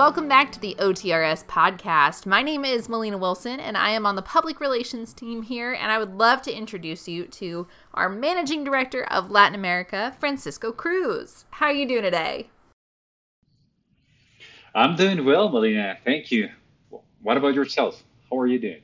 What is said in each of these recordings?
welcome back to the OTRS podcast. My name is Melina Wilson, and I am on the public relations team here. And I would love to introduce you to our managing director of Latin America, Francisco Cruz. How are you doing today? I'm doing well, Melina. Thank you. What about yourself? How are you doing?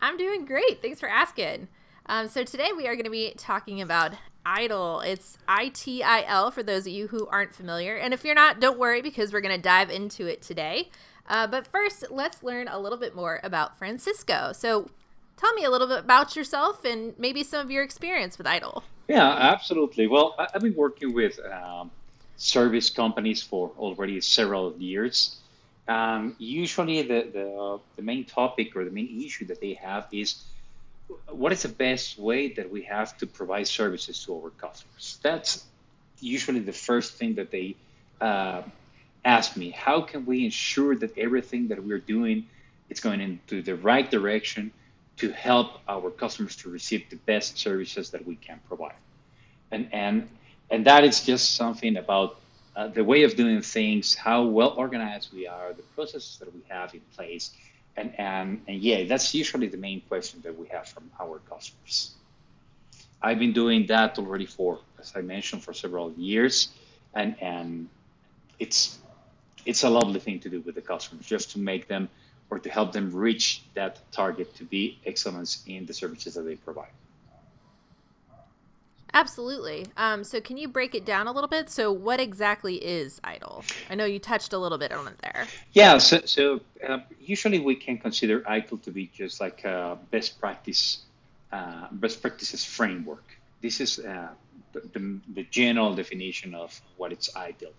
I'm doing great. Thanks for asking. Um, so today we are going to be talking about ITIL. It's I T I L for those of you who aren't familiar. And if you're not, don't worry because we're going to dive into it today. Uh, but first, let's learn a little bit more about Francisco. So tell me a little bit about yourself and maybe some of your experience with ITIL. Yeah, absolutely. Well, I've been working with um, service companies for already several years. Um, usually, the, the, the main topic or the main issue that they have is what is the best way that we have to provide services to our customers? That's usually the first thing that they uh, ask me. How can we ensure that everything that we're doing is going into the right direction to help our customers to receive the best services that we can provide? And and and that is just something about uh, the way of doing things, how well organized we are, the processes that we have in place, and, and, and yeah, that's usually the main question that we have from our customers. I've been doing that already for, as I mentioned, for several years, and and it's it's a lovely thing to do with the customers, just to make them or to help them reach that target to be excellence in the services that they provide. Absolutely. Um, so, can you break it down a little bit? So, what exactly is ITIL? I know you touched a little bit on it there. Yeah. So, so uh, usually we can consider ITIL to be just like a best practice, uh, best practices framework. This is uh, the, the, the, general definition of what it's ITIL.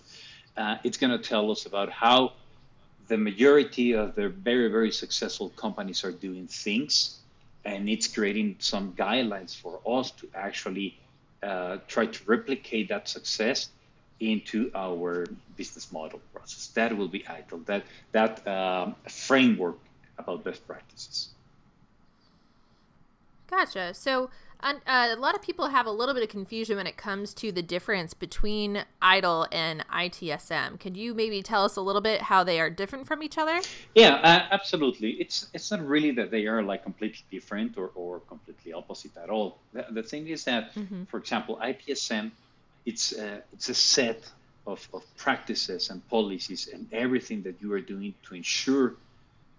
Uh, it's going to tell us about how the majority of the very, very successful companies are doing things, and it's creating some guidelines for us to actually uh, try to replicate that success into our business model process. That will be ITIL, that, that um, framework about best practices. Gotcha. So uh, a lot of people have a little bit of confusion when it comes to the difference between ITIL and ITSM. Could you maybe tell us a little bit how they are different from each other? Yeah, uh, absolutely. It's it's not really that they are like completely different or, or completely opposite at all. The, the thing is that, mm-hmm. for example, ITSM, it's uh, it's a set of, of practices and policies and everything that you are doing to ensure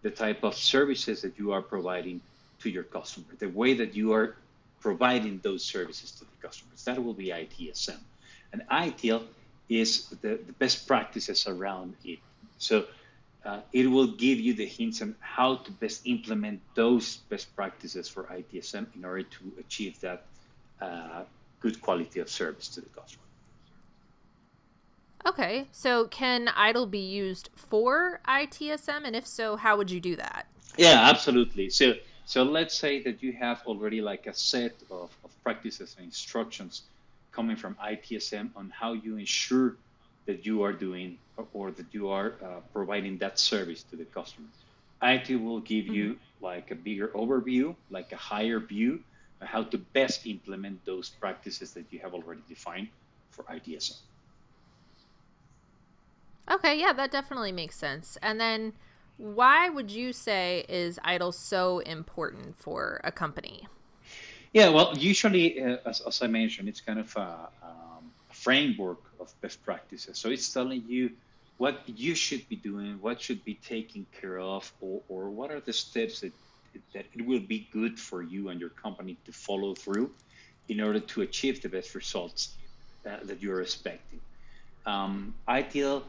the type of services that you are providing to your customer, the way that you are providing those services to the customers. That will be ITSM. And ITIL is the, the best practices around it. So uh, it will give you the hints on how to best implement those best practices for ITSM in order to achieve that uh, good quality of service to the customer. Okay, so can ITIL be used for ITSM? And if so, how would you do that? Yeah, absolutely. So so let's say that you have already like a set of, of practices and instructions coming from ITSM on how you ensure that you are doing or that you are uh, providing that service to the customer. IT will give mm-hmm. you like a bigger overview, like a higher view on how to best implement those practices that you have already defined for ITSM. Okay, yeah, that definitely makes sense. And then why would you say is ITIL so important for a company? Yeah, well, usually, uh, as, as, I mentioned, it's kind of a, um, framework of best practices. So it's telling you what you should be doing, what should be taken care of, or, or what are the steps that, that it will be good for you and your company to follow through in order to achieve the best results uh, that you're expecting. Um, ITIL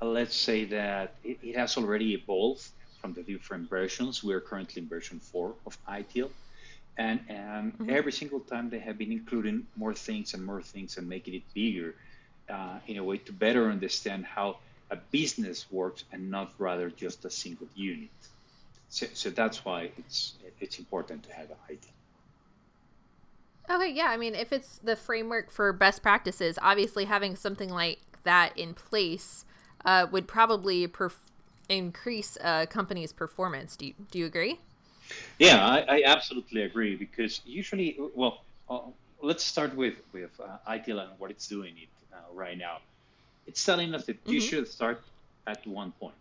let's say that it, it, has already evolved from the different versions. We are currently in version 4 of ITIL. And, and mm-hmm. every single time they have been including more things and more things and making it bigger uh, in a way to better understand how a business works and not rather just a single unit. So, so that's why it's it's important to have an ITIL. Okay, yeah. I mean, if it's the framework for best practices, obviously having something like that in place uh, would probably perf- increase a company's performance. Do you, do you agree? Yeah, I, I absolutely agree because usually, well, uh, let's start with with uh, ITIL and what it's doing it uh, right now. It's telling us that mm-hmm. you should start at one point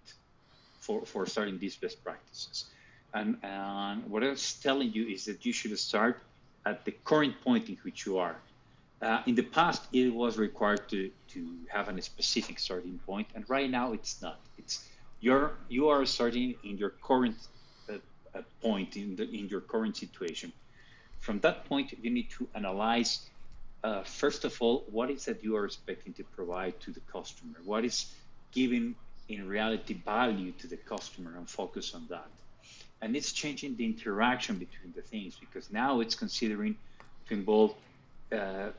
for, for starting these best practices. And, and what I was telling you is that you should start at the current point in which you are. Uh, in the past, it was required to, to have a specific starting point, and right now it's not. It's you're you are starting in your current uh, uh, point in the in your current situation. From that point, you need to analyze uh, first of all what is that you are expecting to provide to the customer. What is giving in reality value to the customer, and focus on that. And it's changing the interaction between the things because now it's considering to involve uh,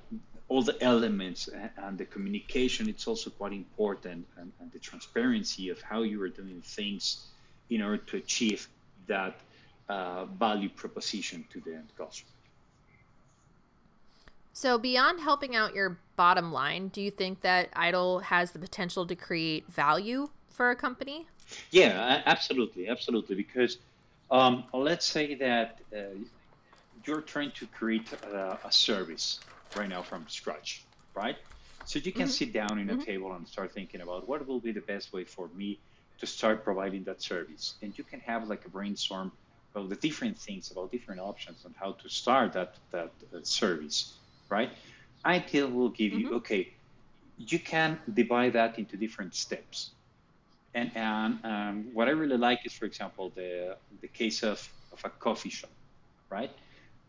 all the elements and, the communication it's also quite important and, and, the transparency of how you are doing things in order to achieve that uh, value proposition to the end customer. So beyond helping out your bottom line do you think that ITIL has the potential to create value for a company? Yeah absolutely absolutely because um, let's say that uh, you're trying to create a, a, service right now from scratch, right? So you can mm-hmm. sit down in a mm-hmm. table and start thinking about what will be the best way for me to start providing that service. And you can have like a brainstorm about the different things, about different options on how to start that that uh, service, right? ITIL will give mm-hmm. you okay. You can divide that into different steps. And, and um, what I really like is, for example, the the case of, of a coffee shop, right?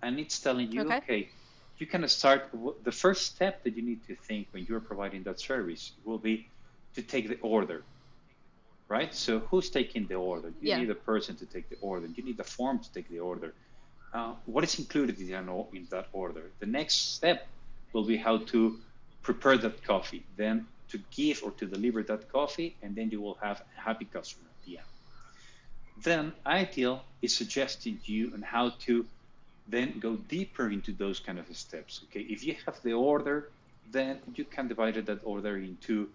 And it's telling you, okay, okay you can start. The first step that you need to think when you're providing that service will be to take the order, right? So who's taking the order? You yeah. need a person to take the order. You need a form to take the order. Uh, what is included in, in that order? The next step will be how to prepare that coffee, then to give or to deliver that coffee, and then you will have a happy customer at the end. Then ITIL is suggesting you on how to then go deeper into those kind of steps. Okay, if you have the order, then you can divide that order into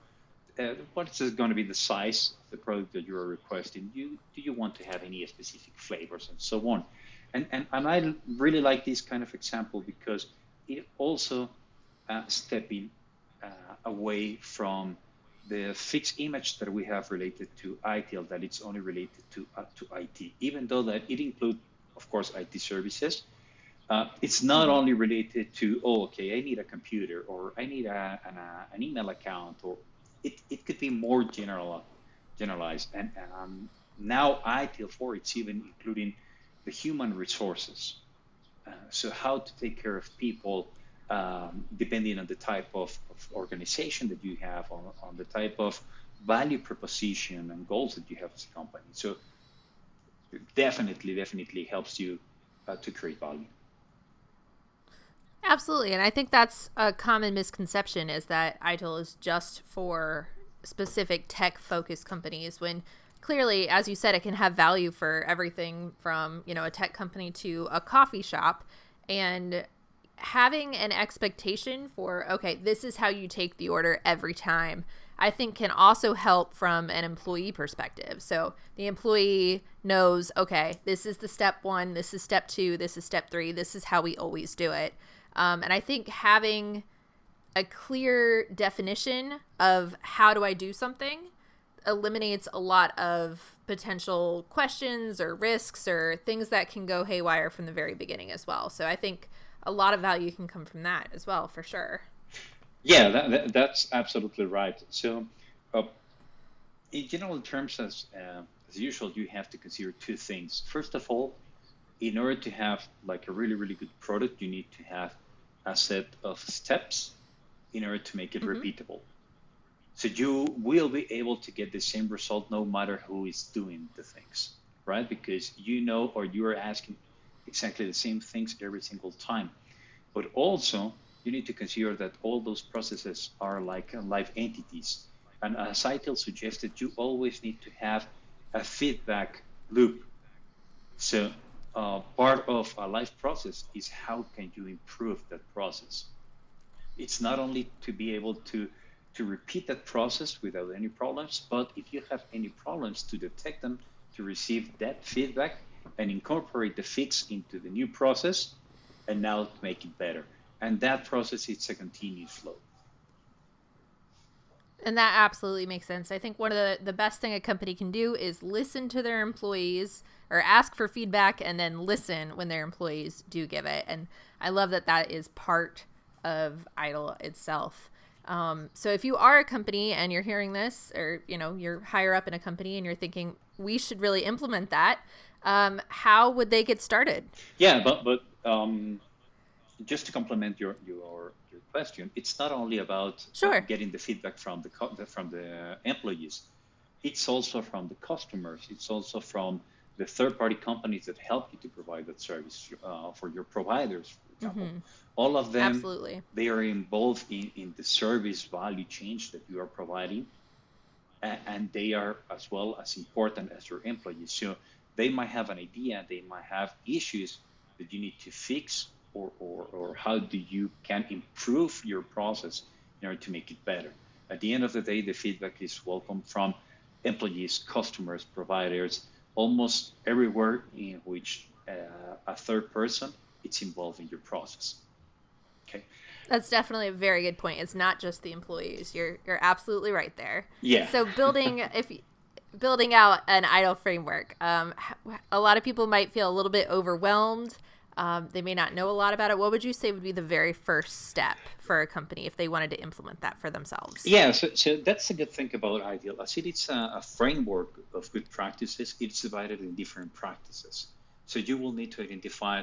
uh, what is going to be the size of the product that you are requesting. You, do you want to have any specific flavors and so on? And, and, and I really like this kind of example because it also uh, stepping uh, away from the fixed image that we have related to ITIL that it's only related to uh, to IT, even though that it includes, of course, IT services uh, it's not only related to, oh, okay, I need a computer or I need a, an, a, an email account, or it, it could be more general, generalized. And um, now ITIL4, it's even including the human resources. Uh, so how to take care of people um, depending on the type of, of, organization that you have, on, on the type of value proposition and goals that you have as a company. So definitely, definitely helps you uh, to create value. Absolutely. And I think that's a common misconception is that ITIL is just for specific tech focused companies when clearly as you said it can have value for everything from, you know, a tech company to a coffee shop and having an expectation for okay, this is how you take the order every time. I think can also help from an employee perspective. So the employee knows, okay, this is the step 1, this is step 2, this is step 3, this is how we always do it. Um, and I think having a clear definition of how do I do something eliminates a lot of potential questions or risks or things that can go haywire from the very beginning as well. So I think a lot of value can come from that as well, for sure. Yeah, that, that, that's absolutely right. So, uh, in general terms, as uh, as usual, you have to consider two things. First of all, in order to have like a really really good product you need to have a set of steps in order to make it mm-hmm. repeatable. So you will be able to get the same result no matter who is doing the things right? Because you know or you are asking exactly the same things every single time. But also you need to consider that all those processes are like live entities. And as ITIL suggested you always need to have a feedback loop. So uh, part of a life process is how can you improve that process. It's not only to be able to to repeat that process without any problems, but if you have any problems, to detect them, to receive that feedback, and incorporate the fix into the new process, and now make it better. And that process is a continuous flow. And that absolutely makes sense. I think one of the, the best thing a company can do is listen to their employees or ask for feedback and then listen when their employees do give it. And I love that that is part of ITIL itself. Um, so if you are a company and you're hearing this, or you know you're higher up in a company and you're thinking we should really implement that, um, how would they get started? Yeah, but but um, just to complement your your question, it's not only about sure. getting the feedback from the from the employees. It's also from the customers. It's also from the third-party companies that help you to provide that service uh, for your providers, for example. Mm-hmm. All of them, Absolutely. they are involved in, in the service value chain that you are providing, and, and they are as well as important as your employees. So they might have an idea, they might have issues that you need to fix, or, or, or how do you can improve your process in order to make it better. At the end of the day, the feedback is welcome from employees, customers, providers, almost everywhere in which uh, a third person is involved in your process. Okay. That's definitely a very good point. It's not just the employees. You're you're absolutely right there. Yeah. So building if building out an ITIL framework, um, a lot of people might feel a little bit overwhelmed. Um, they may not know a lot about it. What would you say would be the very first step for a company if they wanted to implement that for themselves? Yeah, so, so that's the good thing about ITIL see it's a, a framework of good practices. It's divided in different practices. So you will need to identify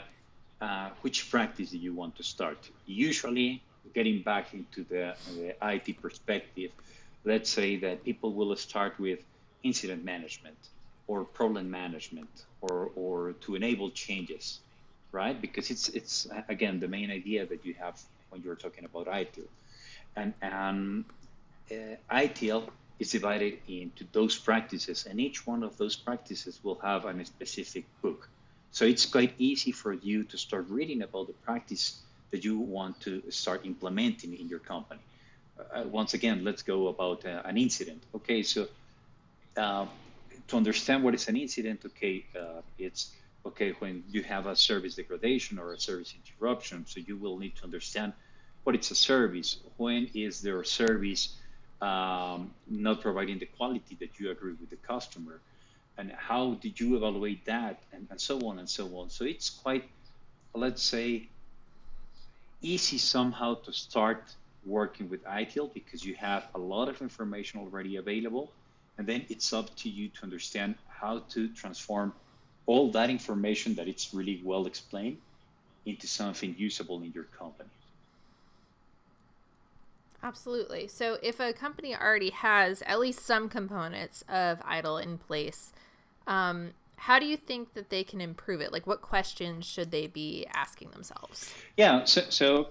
uh, which practice you want to start? Usually, getting back into the, the IT perspective, let's say that people will start with incident management or problem management or, or to enable changes, right? Because it's, it's again, the main idea that you have when you're talking about ITIL. And, and uh, ITIL is divided into those practices, and each one of those practices will have a specific book. So it's quite easy for you to start reading about the practice that you want to start implementing in your company. Uh, once again, let's go about uh, an incident. Okay, so uh, to understand what is an incident, okay, uh, it's okay when you have a service degradation or a service interruption. So you will need to understand what it's a service. When is their service um, not providing the quality that you agree with the customer? and how did you evaluate that and, and so on and so on so it's quite let's say easy somehow to start working with ITIL because you have a lot of information already available and then it's up to you to understand how to transform all that information that it's really well explained into something usable in your company Absolutely. So, if a company already has at least some components of ITIL in place, um, how do you think that they can improve it? Like, what questions should they be asking themselves? Yeah, so, so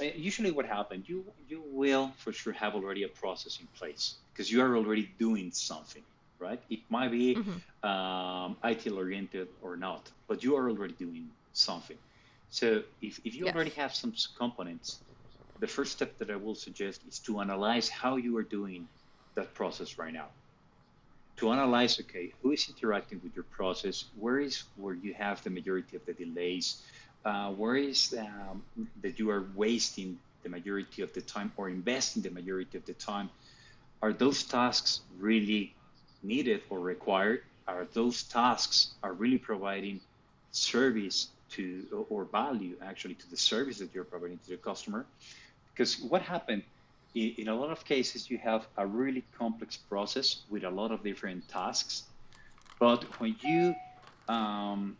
uh, usually what happens, you you will for sure have already a process in place because you are already doing something, right? It might be mm-hmm. um, ITIL oriented or not, but you are already doing something. So if, if you yes. already have some components, the first step that I will suggest is to analyze how you are doing that process right now to analyze okay who is interacting with your process where is where you have the majority of the delays uh, where is um, that you are wasting the majority of the time or investing the majority of the time are those tasks really needed or required are those tasks are really providing service to or value actually to the service that you're providing to the customer because what happened in a lot of cases, you have a really complex process with a lot of different tasks. But when you um,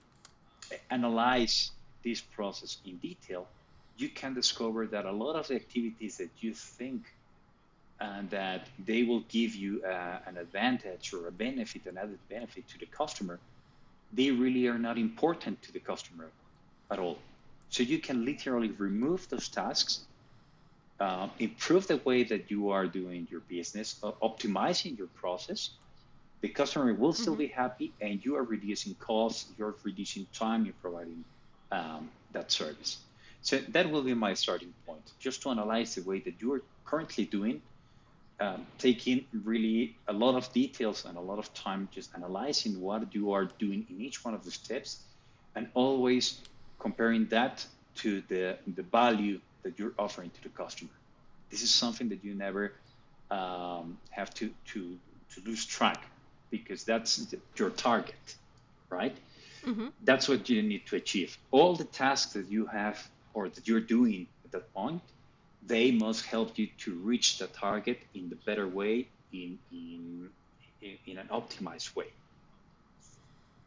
analyze this process in detail, you can discover that a lot of the activities that you think and that they will give you uh, an advantage or a benefit, an added benefit to the customer, they really are not important to the customer at all. So you can literally remove those tasks uh, improve the way that you are doing your business, uh, optimizing your process, the customer will still mm-hmm. be happy and you are reducing costs, you're reducing time in providing um, that service. So that will be my starting point, just to analyze the way that you are currently doing, um, taking really a lot of details and a lot of time just analyzing what you are doing in each one of the steps and always comparing that to the, the value that you're offering to the customer. This is something that you never um, have to, to, to lose track because that's the, your target, right? Mm-hmm. That's what you need to achieve. All the tasks that you have or that you're doing at that point, they must help you to reach the target in the better way, in, in, in an optimized way.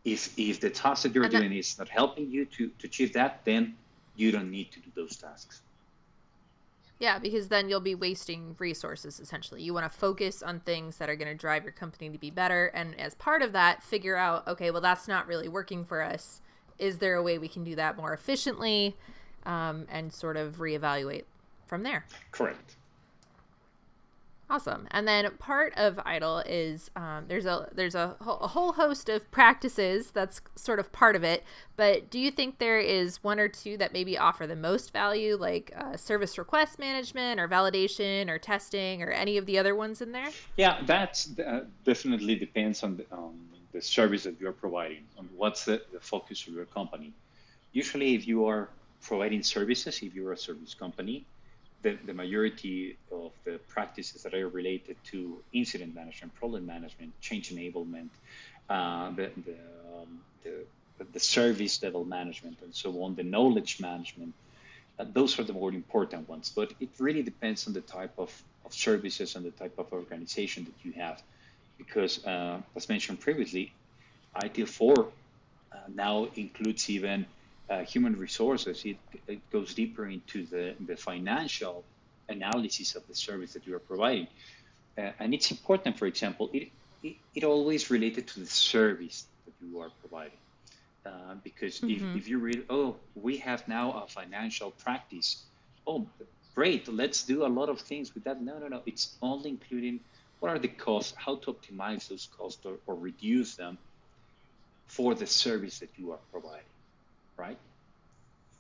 If, if the task that you're doing is not helping you to, to achieve that, then you don't need to do those tasks. Yeah, because then you'll be wasting resources essentially. You want to focus on things that are going to drive your company to be better. And as part of that, figure out okay, well, that's not really working for us. Is there a way we can do that more efficiently um, and sort of reevaluate from there? Correct. Awesome. And then part of ITIL is um, there's a there's a, a, whole host of practices that's sort of part of it. But do you think there is one or two that maybe offer the most value, like uh, service request management or validation or testing or any of the other ones in there? Yeah, that uh, definitely depends on the, um, the service that you're providing, on what's the, the focus of your company. Usually, if you are providing services, if you're a service company, the, the majority of the practices that are related to incident management, problem management, change enablement, uh, the, the, um, the, the, service level management, and so on, the knowledge management, uh, those are the more important ones. But it really depends on the type of, of services and the type of organization that you have. Because, uh, as mentioned previously, ITIL 4 uh, now includes even uh, human resources, it, it, goes deeper into the, the financial analysis of the service that you are providing. Uh, and it's important, for example, it, it, it, always related to the service that you are providing. Uh, because mm-hmm. if, if you read, oh, we have now a financial practice, oh, great, let's do a lot of things with that. No, no, no, it's only including what are the costs, how to optimize those costs or, or reduce them for the service that you are providing right?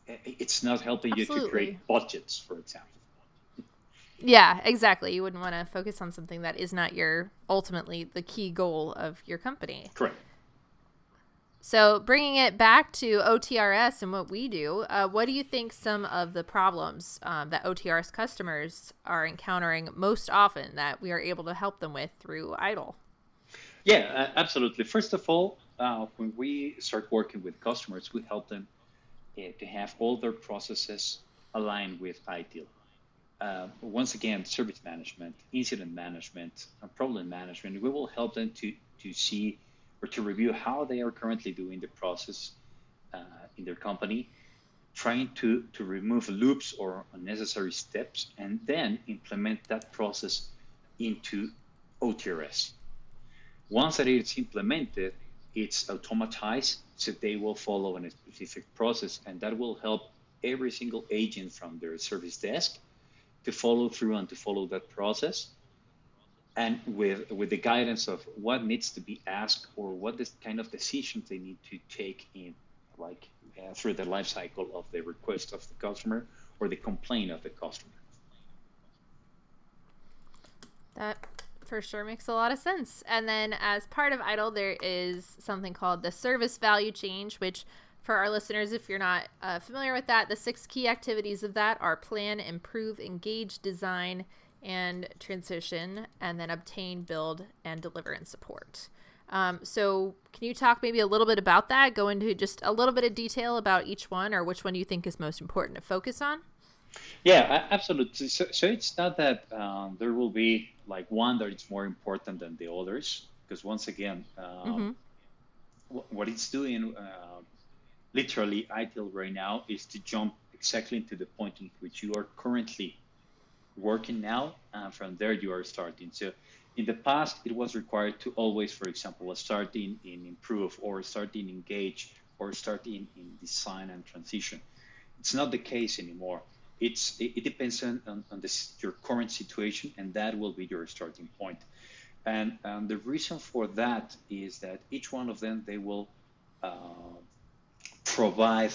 It's not helping Absolutely. you to create budgets, for example. Yeah, exactly. You wouldn't want to focus on something that is not your ultimately the key goal of your company. Correct. So, bringing it back to OTRS and what we do, uh, what do you think some of the problems um, that OTRS customers are encountering most often that we are able to help them with through ITIL? Yeah, absolutely. First of all, uh, when we start working with customers, we help them uh, to have all their processes aligned with ITIL. Uh, once again, service management, incident management, problem management, we will help them to, to see or to review how they are currently doing the process uh, in their company, trying to, to remove loops or unnecessary steps, and then implement that process into OTRS. Once that is implemented, it's automatized, so they will follow a specific process, and that will help every single agent from their service desk to follow through and to follow that process. And with with the guidance of what needs to be asked or what kind of decisions they need to take in, like uh, through the life cycle of the request of the customer or the complaint of the customer. That for sure makes a lot of sense. And then as part of ITIL, there is something called the service value chain, which for our listeners, if you're not uh, familiar with that, the six key activities of that are plan, improve, engage, design, and transition, and then obtain, build, and deliver and support. Um, so, can you talk maybe a little bit about that? Go into just a little bit of detail about each one, or which one you think is most important to focus on? Yeah, absolutely. So, so it's not that um, there will be like one that is more important than the others, because once again, um, mm-hmm. w- what it's doing, uh, literally, ITIL right now is to jump exactly into the point in which you are currently working now, and from there you are starting. So, in the past, it was required to always, for example, start in, in improve or start in engage or start in, in design and transition. It's not the case anymore it's it, it depends on, on, on this, your current situation, and that will be your starting point. And um, the reason for that is that each one of them they will uh, provide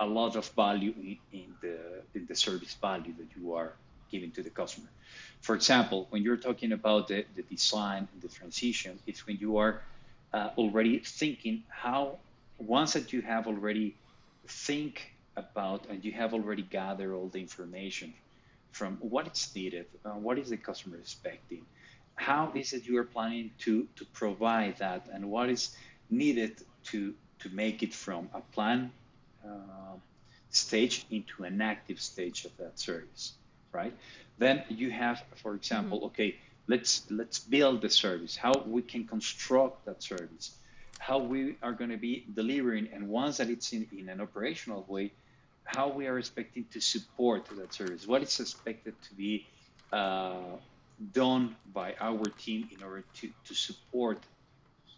a lot of value in, in, the in the service value that you are giving to the customer. For example, when you're talking about the, the design and the transition, it's when you are uh, already thinking how once that you have already think about and you have already gathered all the information from what is needed, uh, what is the customer expecting, how is it you are planning to to provide that, and what is needed to to make it from a plan uh, stage into an active stage of that service, right? Then you have, for example, mm-hmm. okay, let's let's build the service, how we can construct that service, how we are going to be delivering, and once that it's in, in an operational way, how we are expecting to support that service, what is expected to be uh, done by our team in order to, to support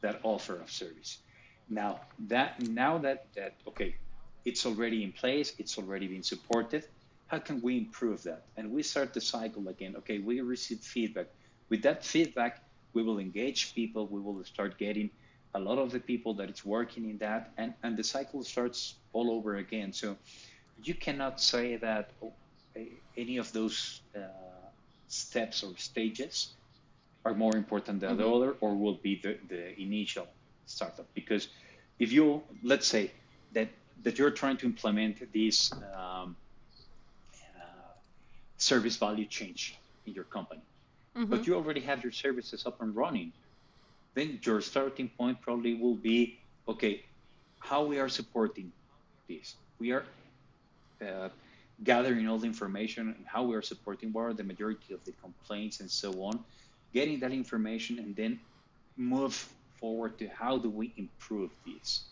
that offer of service. Now that now that that okay, it's already in place, it's already been supported. How can we improve that? And we start the cycle again. Okay, we receive feedback. With that feedback, we will engage people. We will start getting a lot of the people that it's working in that, and and the cycle starts all over again. So you cannot say that any of those uh, steps or stages are more important than mm-hmm. the other or will be the, the initial startup because if you let's say that that you're trying to implement this um, uh, service value chain in your company mm-hmm. but you already have your services up and running then your starting point probably will be okay how we are supporting this we are uh, gathering all the information and how we are supporting are the majority of the complaints and so on, getting that information and then move forward to how do we improve this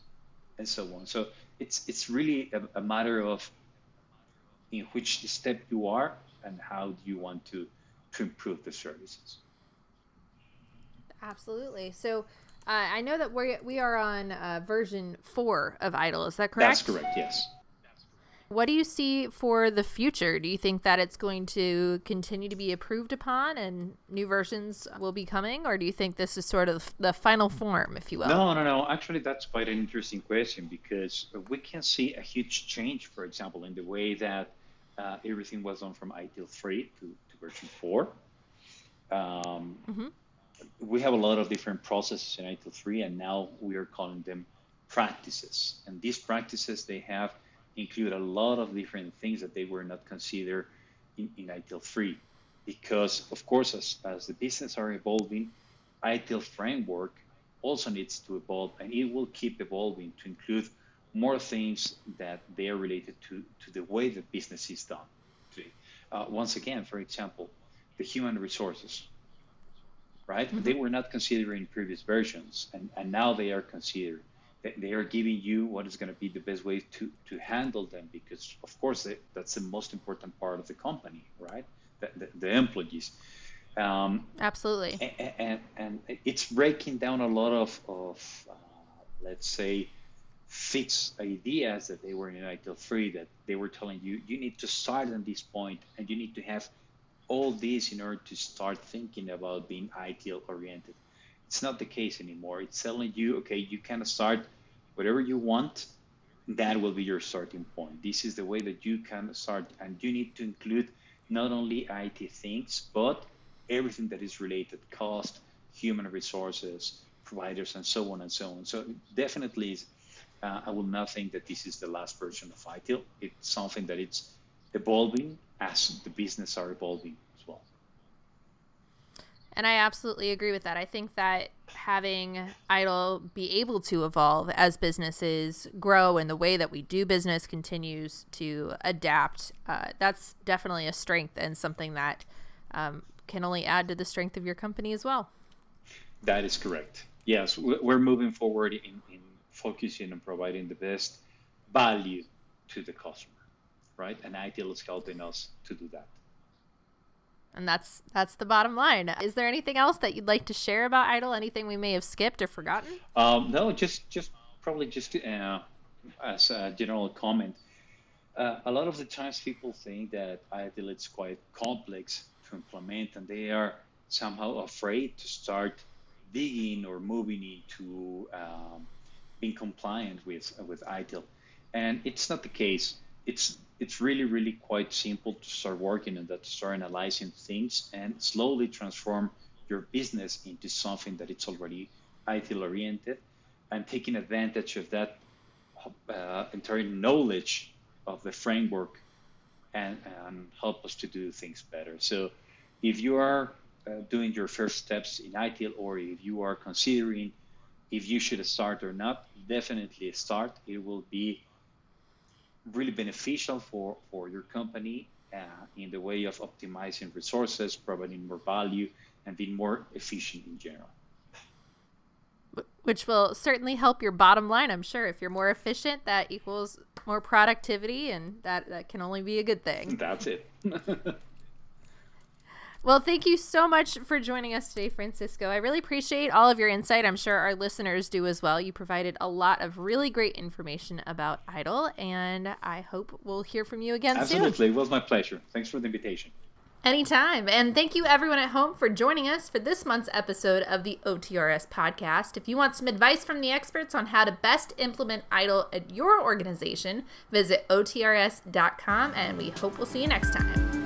and so on. So it's it's really a, a matter of in which step you are and how do you want to to improve the services. Absolutely. So uh, I know that we we are on uh, version four of ITIL. Is that correct? That's correct. Yes. What do you see for the future? Do you think that it's going to continue to be approved upon and new versions will be coming? Or do you think this is sort of the final form, if you will? No, no, no. Actually, that's quite an interesting question because we can see a huge change, for example, in the way that uh, everything was done from ITIL 3 to, to version 4. Um, mm-hmm. We have a lot of different processes in ITIL 3, and now we are calling them practices. And these practices, they have include a lot of different things that they were not considered in, in ITIL 3. Because, of course, as, as the business are evolving, ITIL framework also needs to evolve and it will keep evolving to include more things that they are related to, to the way the business is done. Uh, once again, for example, the human resources, right? Mm-hmm. They were not considered in previous versions, and, and now they are considered they are giving you what is going to be the best way to, to handle them because of course that's the most important part of the company right? The, the, the employees. Um, absolutely. and, and, and, it's breaking down a lot of, of uh, let's say fixed ideas that they were in ITIL 3 that they were telling you you need to start at this point and you need to have all this in order to start thinking about being ITIL oriented it's not the case anymore. It's telling you, okay, you can start whatever you want. That will be your starting point. This is the way that you can start, and you need to include not only IT things, but everything that is related: cost, human resources, providers, and so on and so on. So definitely, uh, I will not think that this is the last version of ITIL. It's something that it's evolving as the business are evolving. And I absolutely agree with that. I think that having ITIL be able to evolve as businesses grow and the way that we do business continues to adapt, uh, that's definitely a strength and something that um, can only add to the strength of your company as well. That is correct. Yes, we're moving forward in, in focusing on providing the best value to the customer, right? And ITIL is helping us to do that and that's that's the bottom line. Is there anything else that you'd like to share about ITIL? Anything we may have skipped or forgotten? Um, no, just just probably just uh, as a general comment. Uh, a lot of the times people think that ITIL is quite complex to implement, and they are somehow afraid to start digging or moving into um, being compliant with with ITIL, and it's not the case. It's it's really, really quite simple to start working on that, to start analyzing things and slowly transform your business into something that it's already ITIL oriented and taking advantage of that uh, entire knowledge of the framework and, and help us to do things better. So if you are uh, doing your first steps in ITIL or if you are considering if you should start or not, definitely start. It will be really beneficial for, for your company uh, in the way of optimizing resources, providing more value, and being more efficient in general. Which will certainly help your bottom line, I'm sure. If you're more efficient, that equals more productivity, and that, that can only be a good thing. That's it. Well, thank you so much for joining us today, Francisco. I really appreciate all of your insight. I'm sure our listeners do as well. You provided a lot of really great information about ITIL, and I hope we'll hear from you again Absolutely. soon. Absolutely. It was my pleasure. Thanks for the invitation. Anytime. And thank you, everyone at home, for joining us for this month's episode of the OTRS podcast. If you want some advice from the experts on how to best implement ITIL at your organization, visit OTRS.com, and we hope we'll see you next time.